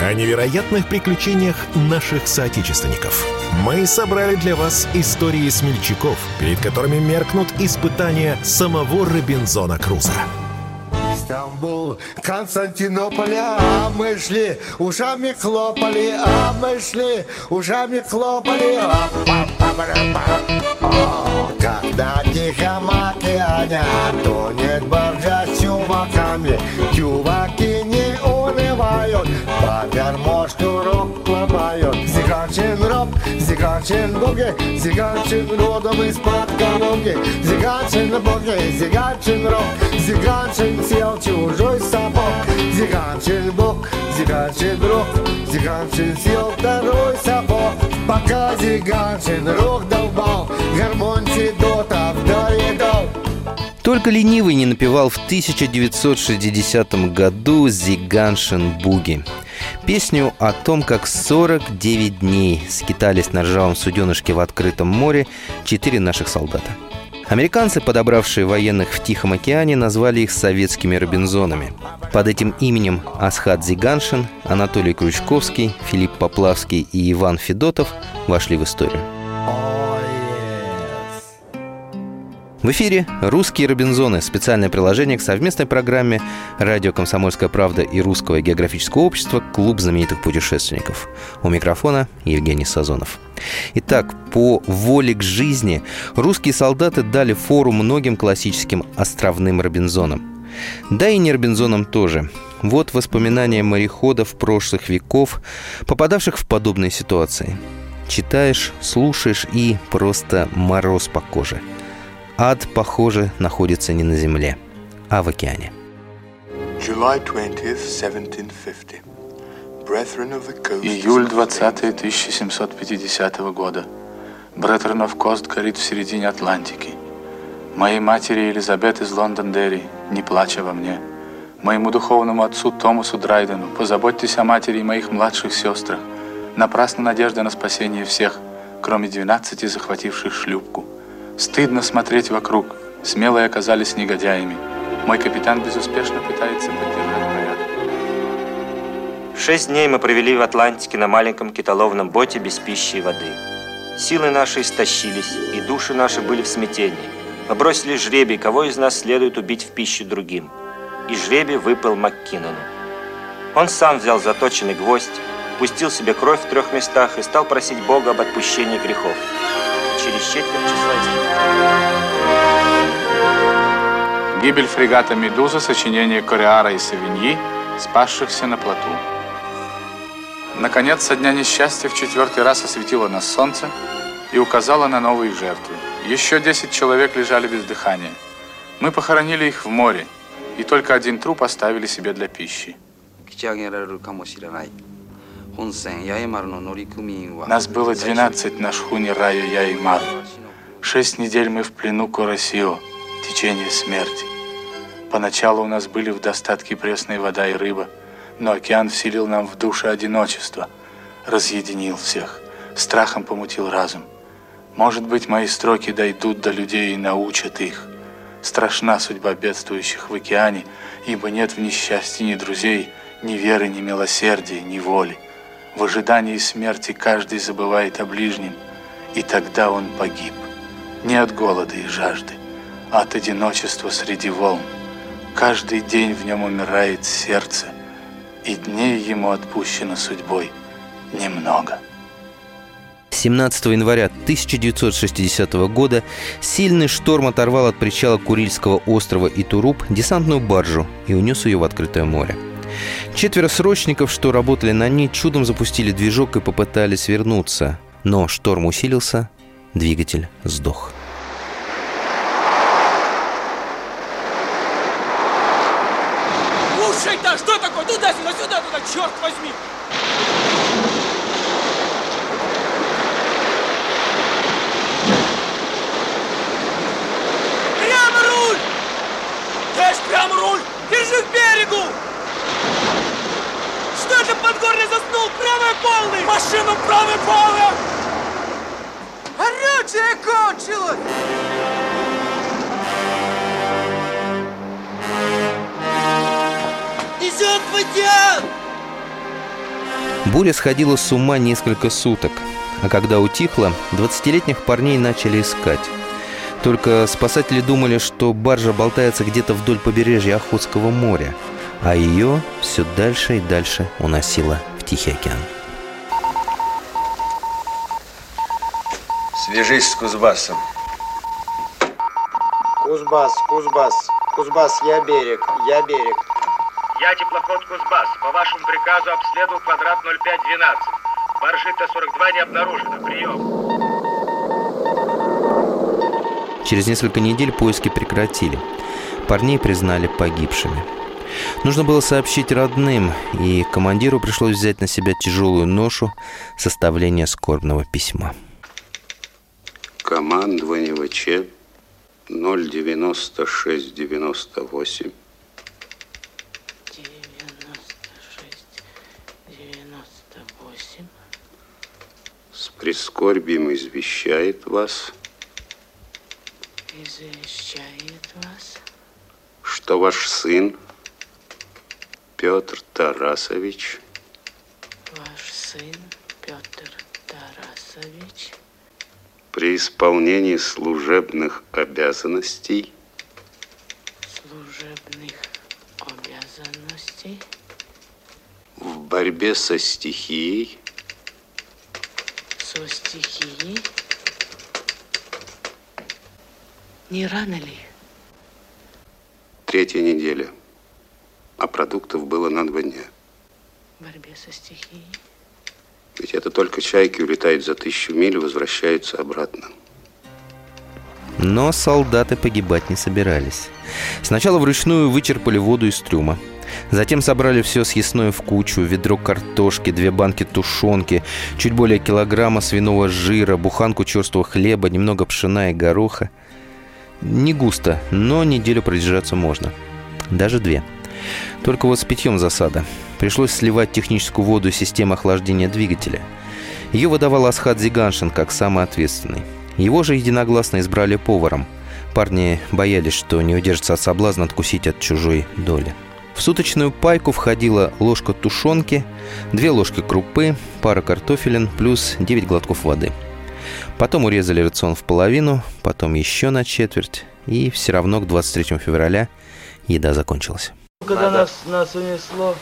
о невероятных приключениях наших соотечественников. Мы собрали для вас истории смельчаков, перед которыми меркнут испытания самого Робинзона Круза. Стамбул, Константинополь, а мы шли, ушами хлопали, а мы шли, ушами хлопали. А, когда тихо океане тонет баржа с чуваками, чуваки не унывают, по гармошку рок ломают. Зиганчин рок, зиганчин боги, зиганчин родом из-под Калуги, зиганчин боги, зиганчин рок, зиганчин сел чужой сапог, зиганчин бог, зиганчин рок, зиганчин сел второй сапог, пока зиганчин рок долбал, Только ленивый не напевал в 1960 году «Зиганшин Буги». Песню о том, как 49 дней скитались на ржавом суденышке в открытом море четыре наших солдата. Американцы, подобравшие военных в Тихом океане, назвали их советскими Робинзонами. Под этим именем Асхат Зиганшин, Анатолий Крючковский, Филипп Поплавский и Иван Федотов вошли в историю. В эфире «Русские Робинзоны» – специальное приложение к совместной программе «Радио Комсомольская правда» и Русского географического общества «Клуб знаменитых путешественников». У микрофона Евгений Сазонов. Итак, по воле к жизни русские солдаты дали фору многим классическим островным Робинзонам. Да и не Робинзонам тоже. Вот воспоминания мореходов прошлых веков, попадавших в подобные ситуации. Читаешь, слушаешь и просто мороз по коже – Ад, похоже, находится не на земле, а в океане. Июль 20 1750 года. Бреттернов Кост горит в середине Атлантики. Моей матери Елизабет из Лондон-Дерри, не плача во мне. Моему духовному отцу Томасу Драйдену, позаботьтесь о матери и моих младших сестрах. Напрасна надежда на спасение всех, кроме 12 захвативших шлюпку. Стыдно смотреть вокруг. Смелые оказались негодяями. Мой капитан безуспешно пытается поддержать порядок. Шесть дней мы провели в Атлантике на маленьком китоловном боте без пищи и воды. Силы наши истощились, и души наши были в смятении. Мы бросили жребий, кого из нас следует убить в пищу другим. И жребий выпал Маккинону. Он сам взял заточенный гвоздь, пустил себе кровь в трех местах и стал просить Бога об отпущении грехов через четверть часа Гибель фрегата «Медуза» сочинение Кореара и Савиньи, спасшихся на плоту. Наконец, со дня несчастья в четвертый раз осветило нас солнце и указало на новые жертвы. Еще десять человек лежали без дыхания. Мы похоронили их в море, и только один труп оставили себе для пищи. Нас было 12 на шхуне Раю Яймар. Шесть недель мы в плену Коросио, течение смерти. Поначалу у нас были в достатке пресная вода и рыба, но океан вселил нам в душе одиночество, разъединил всех, страхом помутил разум. Может быть, мои строки дойдут до людей и научат их. Страшна судьба бедствующих в океане, ибо нет в несчастье ни друзей, ни веры, ни милосердия, ни воли. В ожидании смерти каждый забывает о ближнем, и тогда он погиб. Не от голода и жажды, а от одиночества среди волн. Каждый день в нем умирает сердце, и дней ему отпущено судьбой немного. 17 января 1960 года сильный шторм оторвал от причала Курильского острова Итуруп десантную баржу и унес ее в открытое море. Четверо срочников, что работали на ней, чудом запустили движок и попытались вернуться. Но шторм усилился, двигатель сдох. Слушай-то, что такое? Туда-сюда, сюда-туда, черт возьми! Прямо руль! Дашь прямо руль! Держи к берегу! Горле заснул! Правый полный! Машину правый полный! Горючее кончилось! Несет водян! Буря сходила с ума несколько суток, а когда утихла, 20-летних парней начали искать. Только спасатели думали, что баржа болтается где-то вдоль побережья Охотского моря, а ее все дальше и дальше уносило в Тихий океан. Свяжись с Кузбассом. Кузбасс, Кузбасс, Кузбасс, я берег, я берег. Я теплоход Кузбасс. По вашему приказу обследовал квадрат 0512. Баржи Т-42 не обнаружено. Прием. Через несколько недель поиски прекратили. Парней признали погибшими. Нужно было сообщить родным, и командиру пришлось взять на себя тяжелую ношу составления скорбного письма. Командование ВЧ 09698 98. с прискорбием извещает вас, Извещает вас, что ваш сын Петр Тарасович. Ваш сын Петр Тарасович. При исполнении служебных обязанностей. Служебных обязанностей. В борьбе со стихией. Со стихией. Не рано ли? третья неделя, а продуктов было на два дня. В борьбе со стихией. Ведь это только чайки улетают за тысячу миль и возвращаются обратно. Но солдаты погибать не собирались. Сначала вручную вычерпали воду из трюма. Затем собрали все съестное в кучу, ведро картошки, две банки тушенки, чуть более килограмма свиного жира, буханку черствого хлеба, немного пшена и гороха. Не густо, но неделю продержаться можно. Даже две. Только вот с питьем засада. Пришлось сливать техническую воду системы охлаждения двигателя. Ее выдавал Асхат Зиганшин как самый ответственный. Его же единогласно избрали поваром. Парни боялись, что не удержатся от соблазна откусить от чужой доли. В суточную пайку входила ложка тушенки, две ложки крупы, пара картофелин плюс 9 глотков воды. Потом урезали рацион в половину, потом еще на четверть, и все равно к 23 февраля еда закончилась. Когда нас, нас унесло,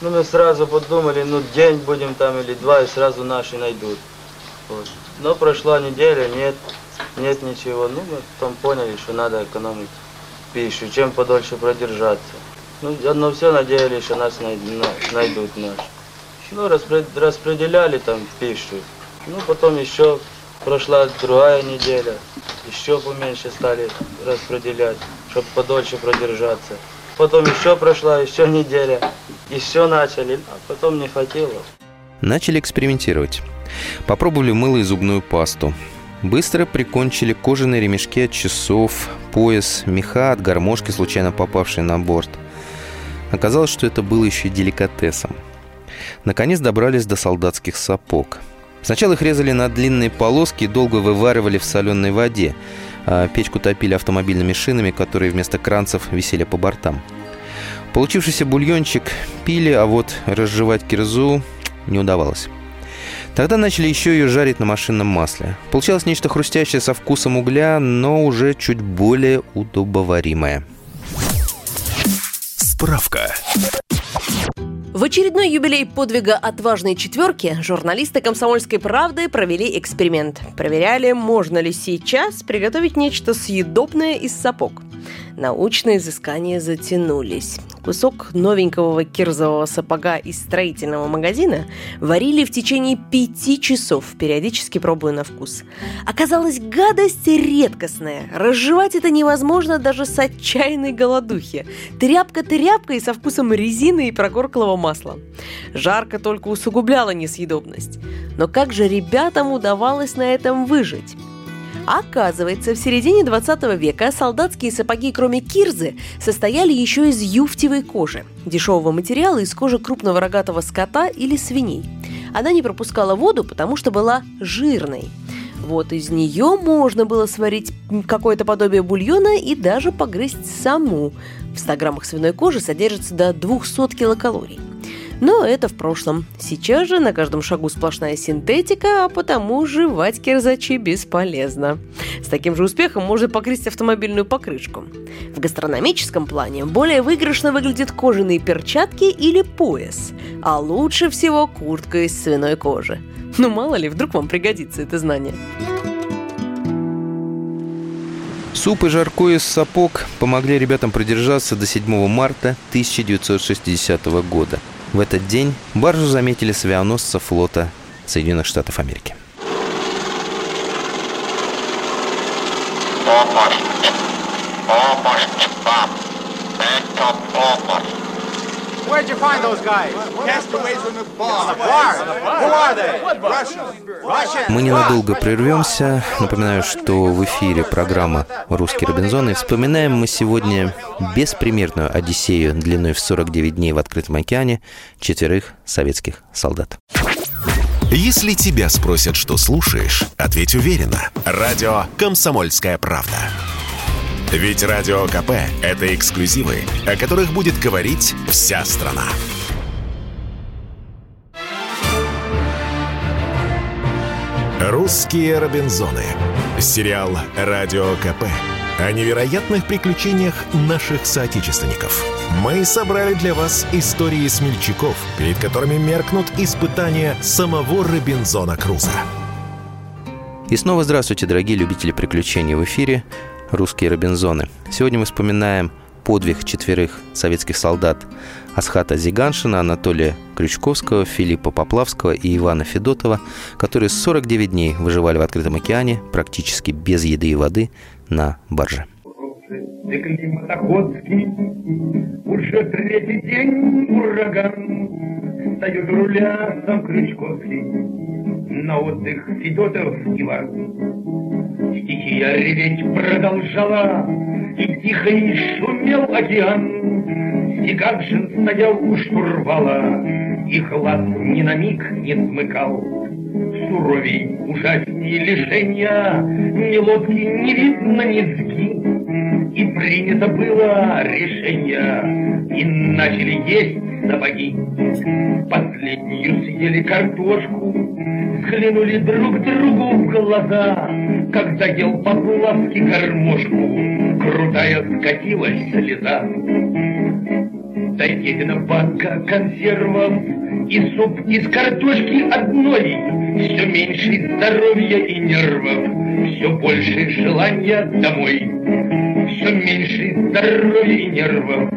ну мы сразу подумали, ну день будем там или два, и сразу наши найдут. Вот. Но прошла неделя, нет, нет ничего. Ну мы потом поняли, что надо экономить пищу, чем подольше продержаться. Ну, но все надеялись, что нас най- на- найдут наши. Ну, распре- распределяли там пищу. Ну, потом еще прошла другая неделя, еще поменьше стали распределять, чтобы подольше продержаться. Потом еще прошла, еще неделя, еще начали, а потом не хватило. Начали экспериментировать. Попробовали мыло и зубную пасту. Быстро прикончили кожаные ремешки от часов, пояс, меха от гармошки, случайно попавшие на борт. Оказалось, что это было еще и деликатесом. Наконец добрались до солдатских сапог. Сначала их резали на длинные полоски и долго вываривали в соленой воде, печку топили автомобильными шинами, которые вместо кранцев висели по бортам. Получившийся бульончик пили, а вот разжевать кирзу не удавалось. Тогда начали еще ее жарить на машинном масле. Получалось нечто хрустящее со вкусом угля, но уже чуть более удобоваримое. Справка. В очередной юбилей подвига отважной четверки журналисты «Комсомольской правды» провели эксперимент. Проверяли, можно ли сейчас приготовить нечто съедобное из сапог. Научные изыскания затянулись. Кусок новенького кирзового сапога из строительного магазина варили в течение пяти часов, периодически пробуя на вкус. Оказалось, гадость редкостная. Разжевать это невозможно даже с отчаянной голодухи. Тряпка-тряпка и со вкусом резины и прогорклого масла. Жарко только усугубляло несъедобность. Но как же ребятам удавалось на этом выжить? Оказывается, в середине 20 века солдатские сапоги, кроме кирзы, состояли еще из юфтевой кожи, дешевого материала из кожи крупного рогатого скота или свиней. Она не пропускала воду, потому что была жирной. Вот из нее можно было сварить какое-то подобие бульона и даже погрызть саму. В 100 граммах свиной кожи содержится до 200 килокалорий. Но это в прошлом. Сейчас же на каждом шагу сплошная синтетика, а потому жевать кирзачи бесполезно. С таким же успехом можно покрыть автомобильную покрышку. В гастрономическом плане более выигрышно выглядят кожаные перчатки или пояс, а лучше всего куртка из свиной кожи. Ну мало ли, вдруг вам пригодится это знание. Суп и жарко из сапог помогли ребятам продержаться до 7 марта 1960 года – в этот день баржу заметили с авианосца флота Соединенных Штатов Америки. Помощь! Помощь вам! Это помощь! Where'd you find those guys? Castaways on the bar. On the bar? Who are they? Russians. Мы ненадолго прервемся. Напоминаю, что в эфире программа «Русский Робинзон». И вспоминаем мы сегодня беспримерную Одиссею длиной в 49 дней в открытом океане четверых советских солдат. Если тебя спросят, что слушаешь, ответь уверенно. Радио «Комсомольская правда». Ведь Радио КП – это эксклюзивы, о которых будет говорить вся страна. «Русские Робинзоны». Сериал «Радио КП» о невероятных приключениях наших соотечественников. Мы собрали для вас истории смельчаков, перед которыми меркнут испытания самого Робинзона Круза. И снова здравствуйте, дорогие любители приключений в эфире русские Робинзоны. Сегодня мы вспоминаем подвиг четверых советских солдат Асхата Зиганшина, Анатолия Крючковского, Филиппа Поплавского и Ивана Федотова, которые 49 дней выживали в открытом океане практически без еды и воды на барже. уже третий день ураган, Встает руля сам Крючковский, на отдых Федотов Иван. Стихия реветь продолжала, И тихо не шумел океан. Сигакшин стоял у штурвала, И глаз ни на миг не смыкал. Суровей, ужаснее лишения, Ни лодки не видно, ни сги. И принято было решение, И начали есть сапоги. Последнюю съели картошку, взглянули друг другу в глаза, Когда ел Поплавский кормушку, крутая скатилась слеза. Дойдена банка консервов и суп из картошки одной, Все меньше здоровья и нервов, все больше желания домой. Все меньше здоровья и нервов,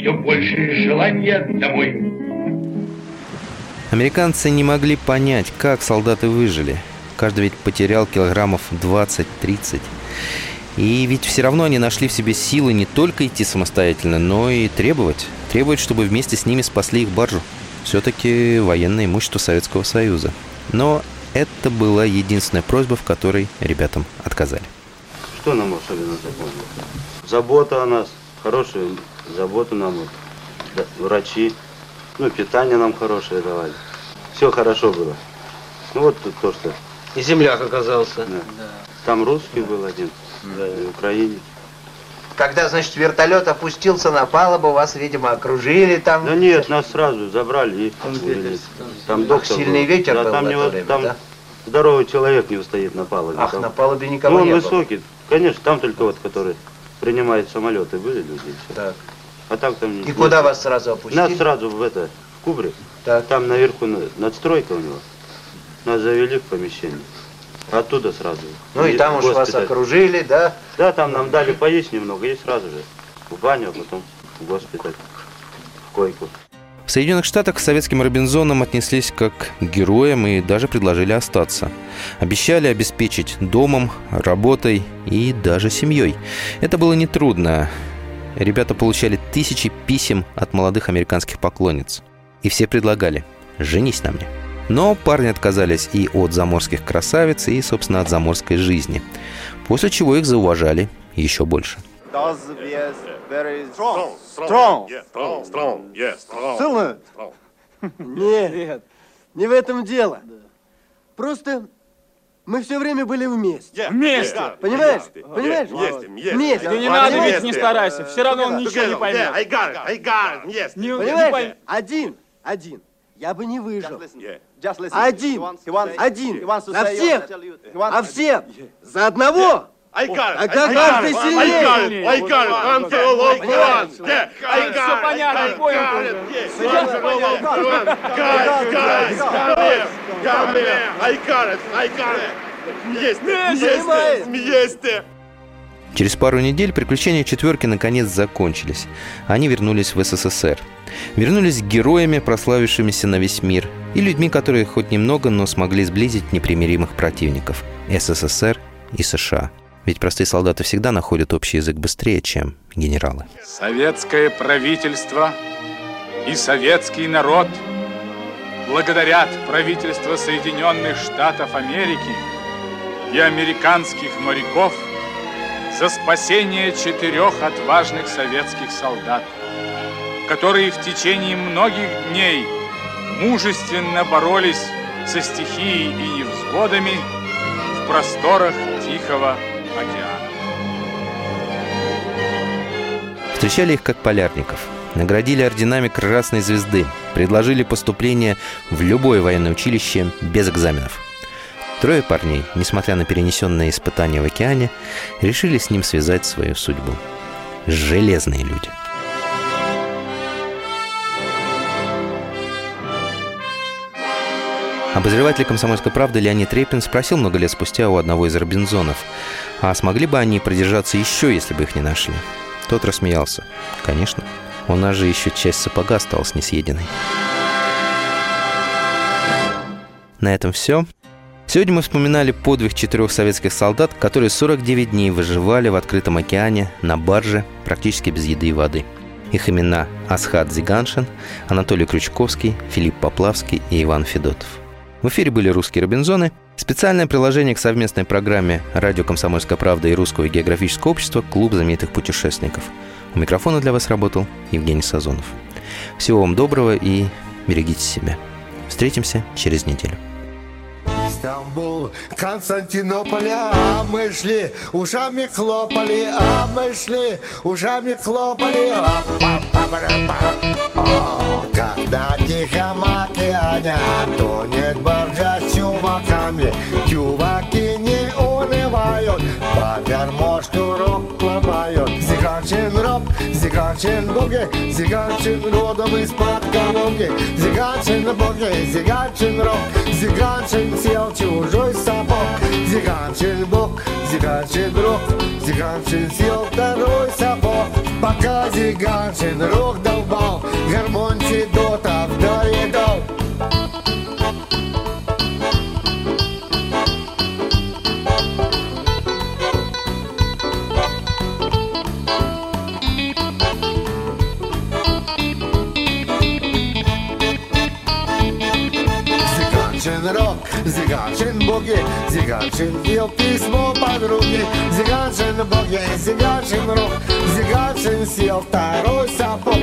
все больше желания домой. Американцы не могли понять, как солдаты выжили. Каждый ведь потерял килограммов 20-30. И ведь все равно они нашли в себе силы не только идти самостоятельно, но и требовать. Требовать, чтобы вместе с ними спасли их баржу. Все-таки военное имущество Советского Союза. Но это была единственная просьба, в которой ребятам отказали. Что нам особенно запомнилось? Забота о нас, хорошая забота нам, вот, врачи, ну, питание нам хорошее давали. Все хорошо было. Ну, вот тут то, что... И земляк оказался. Да. да. Там русский да. был один, да. и украинец. Когда, значит, вертолет опустился на палубу, вас, видимо, окружили там. Да нет, нас сразу забрали и увели. Там доктор Сильный был. ветер да, был там в не, время, там да? здоровый человек не устоит на палубе. Ах, там... на палубе никого ну, он не высокий. Конечно, там только вот, которые принимают самолеты, были люди. Все. Так. А так там... И куда вас сразу опустили? Нас сразу в это, в кубрик. Так. Там наверху надстройка у него. Нас завели в помещение. Оттуда сразу. Ну и там уж вас окружили, да? Да, там нам дали поесть немного и сразу же в баню, а потом в госпиталь, в койку. В Соединенных Штатах к советским Робинзонам отнеслись как к героям и даже предложили остаться. Обещали обеспечить домом, работой и даже семьей. Это было нетрудно. Ребята получали тысячи писем от молодых американских поклонниц. И все предлагали «женись на мне». Но парни отказались и от заморских красавиц, и, собственно, от заморской жизни. После чего их зауважали еще больше. Сильно? Нет, не в этом дело. Просто мы все время были вместе. Вместе. Понимаешь? Понимаешь? Вместе. Вместе. Ты не надо ведь не старайся, все равно он ничего не поймет. Не- не Понимаешь? поймет. Один, один. Я бы не выжил. Один, один. На всех. А всем. За одного. Тогда каждый сильнее. I got it. All Понимаешь? one. Yeah, I got it. понятно, понял all понятно. one. Guys, guys, come here. Come here. I got it. I got it. Вместе. Вместе. Вместе. Через пару недель приключения четверки наконец закончились. Они вернулись в СССР. Вернулись героями, прославившимися на весь мир, и людьми, которые хоть немного, но смогли сблизить непримиримых противников – СССР и США. Ведь простые солдаты всегда находят общий язык быстрее, чем генералы. Советское правительство и советский народ благодарят правительство Соединенных Штатов Америки и американских моряков за спасение четырех отважных советских солдат, которые в течение многих дней мужественно боролись со стихией и невзгодами в просторах Тихого океана. Встречали их как полярников, наградили орденами Красной Звезды, предложили поступление в любое военное училище без экзаменов. Трое парней, несмотря на перенесенные испытания в океане, решили с ним связать свою судьбу. Железные люди. Обозреватель «Комсомольской правды» Леонид Репин спросил много лет спустя у одного из Робинзонов, а смогли бы они продержаться еще, если бы их не нашли? Тот рассмеялся. Конечно. У нас же еще часть сапога осталась несъеденной. На этом все. Сегодня мы вспоминали подвиг четырех советских солдат, которые 49 дней выживали в открытом океане на барже практически без еды и воды. Их имена Асхат Зиганшин, Анатолий Крючковский, Филипп Поплавский и Иван Федотов. В эфире были «Русские Робинзоны». Специальное приложение к совместной программе «Радио Комсомольская правда» и Русского географического общества «Клуб знаменитых путешественников». У микрофона для вас работал Евгений Сазонов. Всего вам доброго и берегите себя. Встретимся через неделю. Стамбул, Константинополь, а мы шли, ушами хлопали, а мы шли, ушами хлопали. а па О, Когда тихо в океане тонет баржа с чуваками, чуваки не унывают, по гармошку рок ломают. Зиганчин рок, зиганчин буги, зиганчин родом из-под Колумбии, зиганчин буги, зиганчин рок, зиганчин сел чужой сапог, зиганчин бог, зиганчин рок, зиганчин сел второй сапог, пока зиганчин рок долбал, гармонь Федотов зиганчин боги, зиганчин пел письмо подруги, зиганчин боги, зиганчин рок, зиганчин сел второй сапог,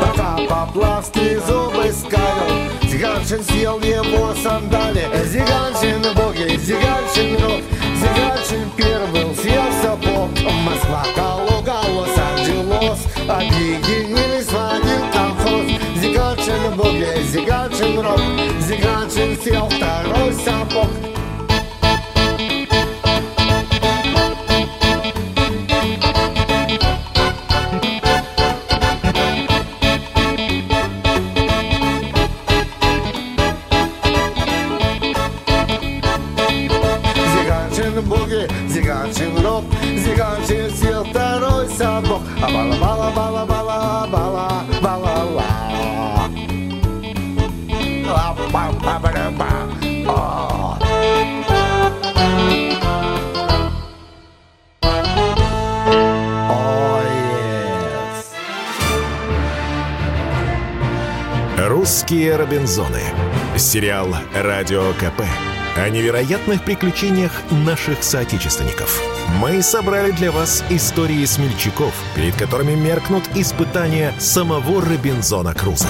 пока Поплавский зубы скалил, зиганчин съел его сандали, зиганчин боги, зиганчин рок, зиганчин первый съел сапог, Москва, Калуга, Лос-Анджелес, объединились в один колхоз, зиганчин боги, зиганчин рок, зиганчин съел второй сапог. Бала бала бала бала бала бала ла. А па па ба да ба. О. «Русские Робинзоны». Сериал «Радио КП» о невероятных приключениях наших соотечественников. Мы собрали для вас истории смельчаков, перед которыми меркнут испытания самого Робинзона Круза.